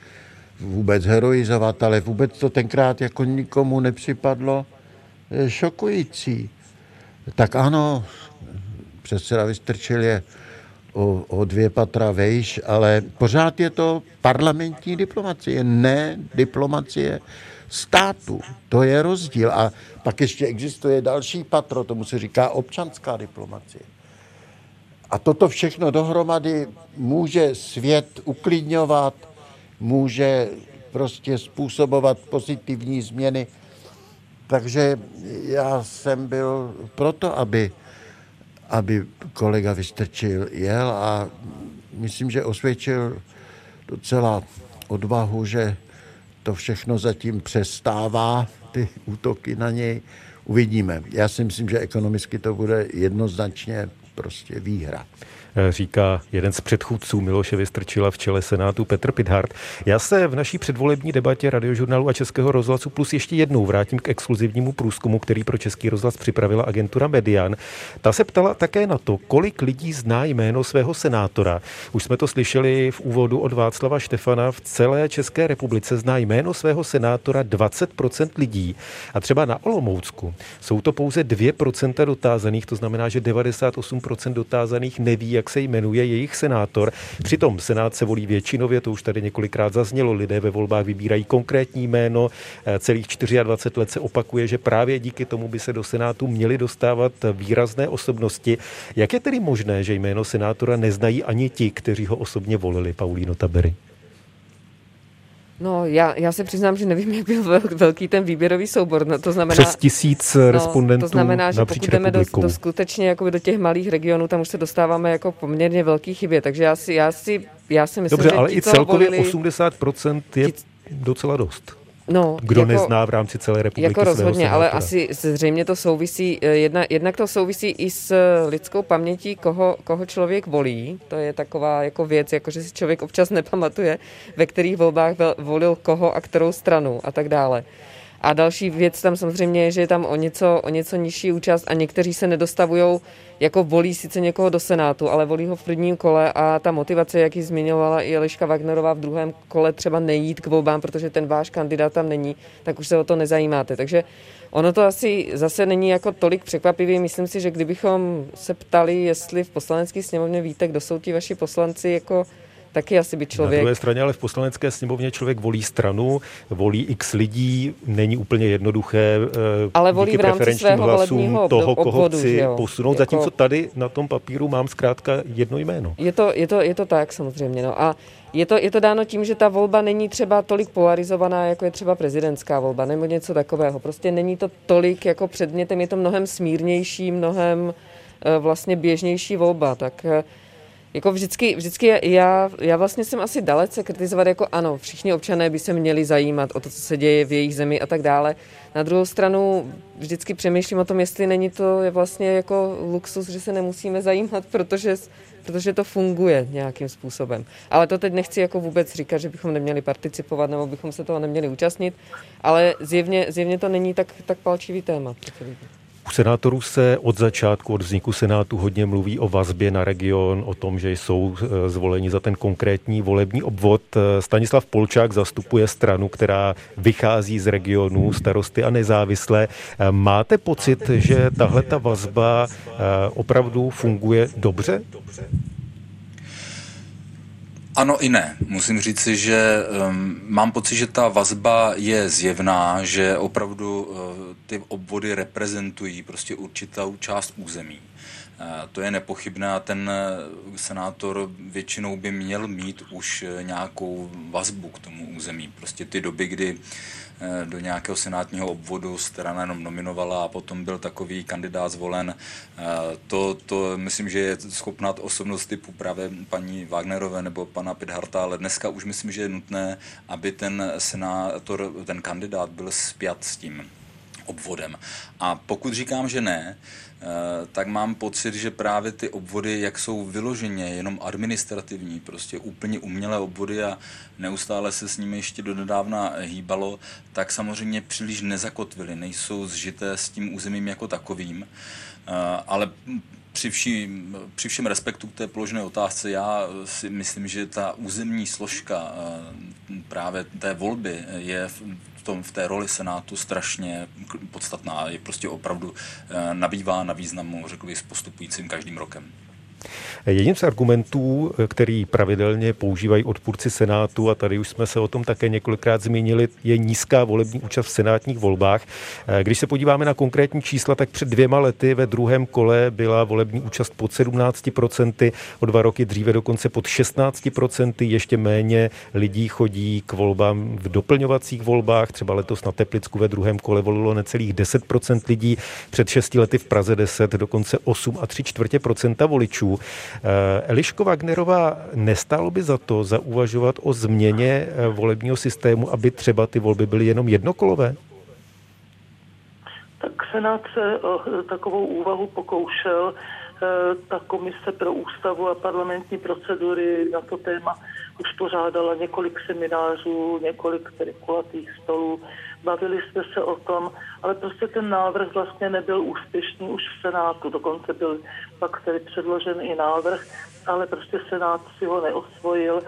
vůbec heroizovat, ale vůbec to tenkrát jako nikomu nepřipadlo šokující. Tak ano, předseda Vystrčil je o, o dvě patra vejš, ale pořád je to parlamentní diplomacie, ne diplomacie státu. To je rozdíl. A pak ještě existuje další patro, tomu se říká občanská diplomacie. A toto všechno dohromady může svět uklidňovat, může prostě způsobovat pozitivní změny. Takže já jsem byl proto, aby aby kolega Vystrčil jel a myslím, že osvědčil docela odvahu, že to všechno zatím přestává, ty útoky na něj. Uvidíme. Já si myslím, že ekonomicky to bude jednoznačně prostě výhra. Eh, říká jeden z předchůdců Miloše Vystrčila v čele Senátu Petr Pithart. Já se v naší předvolební debatě radiožurnálu a Českého rozhlasu plus ještě jednou vrátím k exkluzivnímu průzkumu, který pro Český rozhlas připravila agentura Median. Ta se ptala také na to, kolik lidí zná jméno svého senátora. Už jsme to slyšeli v úvodu od Václava Štefana. V celé České republice zná jméno svého senátora 20% lidí. A třeba na Olomoucku jsou to pouze 2% dotázaných, to znamená, že 98% dotázaných neví, jak se jmenuje jejich senátor. Přitom senát se volí většinově, to už tady několikrát zaznělo, lidé ve volbách vybírají konkrétní jméno, eh, celých 24 let se opakuje, že právě díky tomu by se do senátu měly dostávat výrazné osobnosti. Jak je tedy možné, že jméno senátora neznají ani ti, kteří ho osobně volili, Paulíno Tabery? No, já, já se přiznám, že nevím, <laughs> jak byl velký ten výběrový soubor. No, to znamená, Přes tisíc no, respondentů To znamená, že pokud jdeme do, do, skutečně do těch malých regionů, tam už se dostáváme jako poměrně velký chybě. Takže já si, já si, já si myslím, Dobře, že ale i celkově volili, 80% je docela dost. No, Kdo jako, nezná v rámci celé republiky Jako rozhodně, ale asi zřejmě to souvisí, eh, jedna, jednak to souvisí i s lidskou pamětí, koho, koho člověk volí. To je taková jako věc, jako že si člověk občas nepamatuje, ve kterých volbách volil koho a kterou stranu a tak dále. A další věc tam samozřejmě je, že je tam o něco, o něco nižší účast a někteří se nedostavují, jako volí sice někoho do Senátu, ale volí ho v prvním kole a ta motivace, jak ji zmiňovala i Eliška Wagnerová v druhém kole, třeba nejít k volbám, protože ten váš kandidát tam není, tak už se o to nezajímáte. Takže ono to asi zase není jako tolik překvapivý. Myslím si, že kdybychom se ptali, jestli v poslanecké sněmovně víte, kdo jsou ti vaši poslanci, jako taky asi by člověk... Na druhé straně, ale v poslanecké sněmovně člověk volí stranu, volí x lidí, není úplně jednoduché eh, ale volí v rámci svého hlasům toho, koho obvodu, chci posunout, jako... zatímco tady na tom papíru mám zkrátka jedno jméno. Je to, je to, je to tak samozřejmě, no a je to, je to dáno tím, že ta volba není třeba tolik polarizovaná, jako je třeba prezidentská volba, nebo něco takového. Prostě není to tolik jako předmětem, je to mnohem smírnější, mnohem eh, vlastně běžnější volba. Tak eh, jako vždycky, vždycky já, já vlastně jsem asi dalece kritizovat, jako ano, všichni občané by se měli zajímat o to, co se děje v jejich zemi a tak dále. Na druhou stranu vždycky přemýšlím o tom, jestli není to je vlastně jako luxus, že se nemusíme zajímat, <laughs> protože, protože to funguje nějakým způsobem. Ale to teď nechci jako vůbec říkat, že bychom neměli participovat nebo bychom se toho neměli účastnit, ale zjevně, zjevně to není tak, tak palčivý téma. U senátorů se od začátku, od vzniku senátu hodně mluví o vazbě na region, o tom, že jsou eh, zvoleni za ten konkrétní volební obvod. Eh, Stanislav Polčák zastupuje stranu, která vychází z regionu starosty a nezávislé. Eh, máte pocit, že tahle ta vazba opravdu funguje dobře? Ano i ne. Musím říci, že um, mám pocit, že ta vazba je zjevná, že opravdu uh, ty obvody reprezentují prostě určitou část území. To je nepochybné a ten senátor většinou by měl mít už nějakou vazbu k tomu území. Prostě ty doby, kdy Eh, do nějakého senátního obvodu strana jenom nominovala a potom byl takový kandidát zvolen. Eh, to, to myslím, že je schopná osobnost typu právě paní Wagnerové nebo pana Pidharta, ale dneska už myslím, že je nutné, aby ten senátor, ten kandidát byl spjat s tím obvodem. A pokud říkám, že ne, Eh, tak mám pocit, že právě ty obvody, jak jsou vyloženě jenom administrativní, prostě úplně umělé obvody a neustále se s nimi ještě do nedávna hýbalo, tak samozřejmě příliš nezakotvily, nejsou zžité s tím územím jako takovým. Eh, ale při, vším, při všem respektu k té položené otázce, já si myslím, že ta územní složka eh, právě té volby je v, tom, v té roli Senátu strašně podstatná. Je prostě opravdu eh, nabývá na významu, řekl bych, s postupujícím každým rokem. Jedním z argumentů, který pravidelně používají odpůrci Senátu, a tady už jsme se o tom také několikrát zmínili, je nízká volební účast v senátních volbách. Když se podíváme na konkrétní čísla, tak před dvěma lety ve druhém kole byla volební účast pod 17%, o dva roky dříve dokonce pod 16%, ještě méně lidí chodí k volbám v doplňovacích volbách, třeba letos na Teplicku ve druhém kole volilo necelých 10% lidí, před 6 lety v Praze 10, dokonce 8 a 3 čtvrtě procenta voličů. Eh, Eliško Wagnerová, nestálo by za to zauvažovat o změně eh, volebního systému, aby třeba ty volby byly jenom jednokolové? Tak Senát se o takovou úvahu pokoušel. Eh, ta komise pro ústavu a parlamentní procedury na to téma už pořádala několik seminářů, několik tedy kulatých stolů. Bavili jsme se o tom, ale prostě ten návrh vlastně nebyl úspěšný už v Senátu. Dokonce byl pak tedy předložen i návrh, ale prostě Senát si ho neosvojil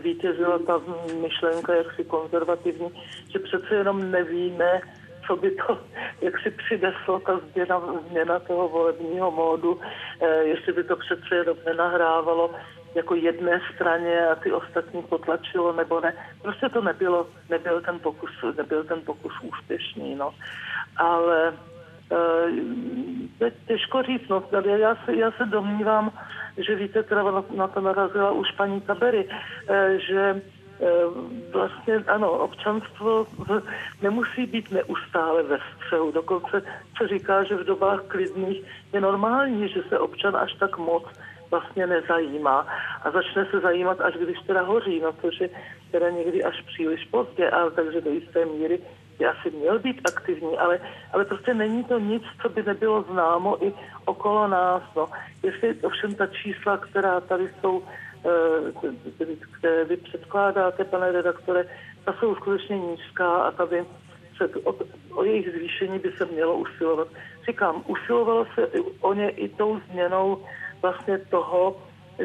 zvítězila ta myšlenka jaksi konzervativní, že přece jenom nevíme, co by to, <laughs> jak si přineslo ta změna, změna toho volebního módu, eh, jestli by to přece jenom nenahrávalo jako jedné straně a ty ostatní potlačilo nebo ne. Prostě to nebylo, nebyl ten pokus, nebyl ten pokus úspěšný, no. Ale e, těžko říct, no, já se, já se domnívám, že víte, teda na, to narazila už paní Tabery, e, že vlastně ano, občanstvo nemusí být neustále ve střehu. Dokonce se říká, že v dobách klidných je normální, že se občan až tak moc vlastně nezajímá a začne se zajímat, až když teda hoří, no což je teda někdy až příliš pozdě, ale takže do jisté míry by asi měl být aktivní, ale, ale prostě není to nic, co by nebylo známo i okolo nás. No. Jestli ovšem ta čísla, která tady jsou, eh, které vy předkládáte, pane redaktore, ta jsou skutečně nízká a tady se o, o jejich zvýšení by se mělo usilovat. Říkám, usilovalo se o ně i tou změnou vlastně toho,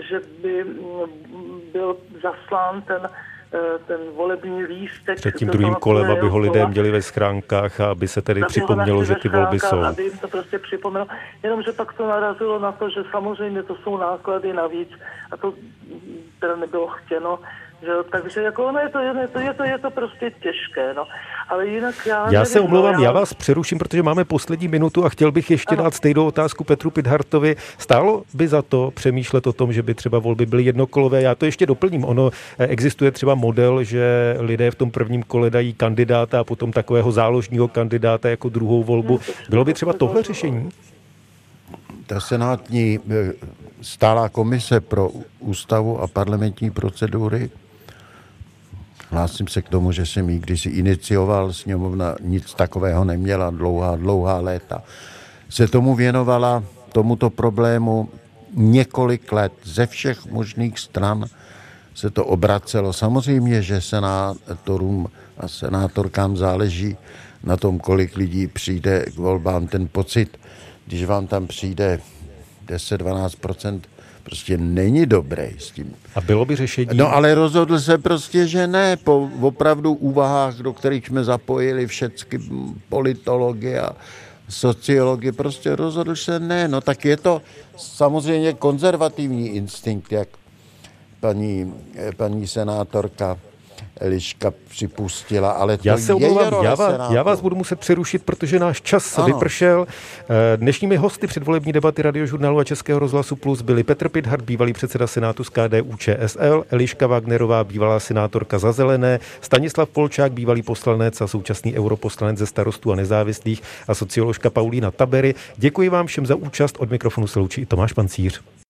že by mm, byl zaslán ten eh, ten volební lístek. Před tím druhým kolem, aby ho lidé měli ve schránkách a aby se tedy aby připomnělo, že ty volby jsou. Aby jim to prostě připomnělo. Jenomže pak to narazilo na to, že samozřejmě to jsou náklady navíc a to teda nebylo chtěno. Že, takže jako ono je to, je to, je to, je to prostě těžké. No. Ale jinak já... Já nevím, se omlouvám, no, já... já vás přeruším, protože máme poslední minutu a chtěl bych ještě ano. dát stejnou otázku Petru Pidhartovi. Stálo by za to přemýšlet o tom, že by třeba volby byly jednokolové? Já to ještě doplním. Ono eh, existuje třeba model, že lidé v tom prvním kole dají kandidáta a potom takového záložního kandidáta jako druhou volbu. Bylo by třeba tohle řešení? Ta senátní eh, stálá komise pro ústavu a parlamentní procedury Hlásím se k tomu, že jsem ji kdysi inicioval, sněmovna nic takového neměla dlouhá, dlouhá léta. Se tomu věnovala, tomuto problému několik let ze všech možných stran se to obracelo. Samozřejmě, že senátorům a senátorkám záleží na tom, kolik lidí přijde k volbám. Ten pocit, když vám tam přijde 10-12 prostě není dobrý s tím. A bylo by řešení? No ale rozhodl se prostě, že ne. Po opravdu úvahách, do kterých jsme zapojili všechny politologie a sociologie, prostě rozhodl se ne. No tak je to samozřejmě konzervativní instinkt, jak paní, paní senátorka Eliška připustila, ale to Já se role já vás, já vás budu muset přerušit, protože náš čas Ano. vypršel. Eh, Dnešními hosty předvolební debaty Radiožurnálu a Českého rozhlasu Plus byli Petr Pithart, bývalý předseda Senátu z KDU ČSL, Eliška Wagnerová, bývalá senátorka za zelené, Stanislav Polčák, bývalý poslanec a současný europoslanec ze starostů a nezávislých a socioložka Paulína Tabery. Děkuji vám všem za účast. Od mikrofonu se loučí i Tomáš Pancíř.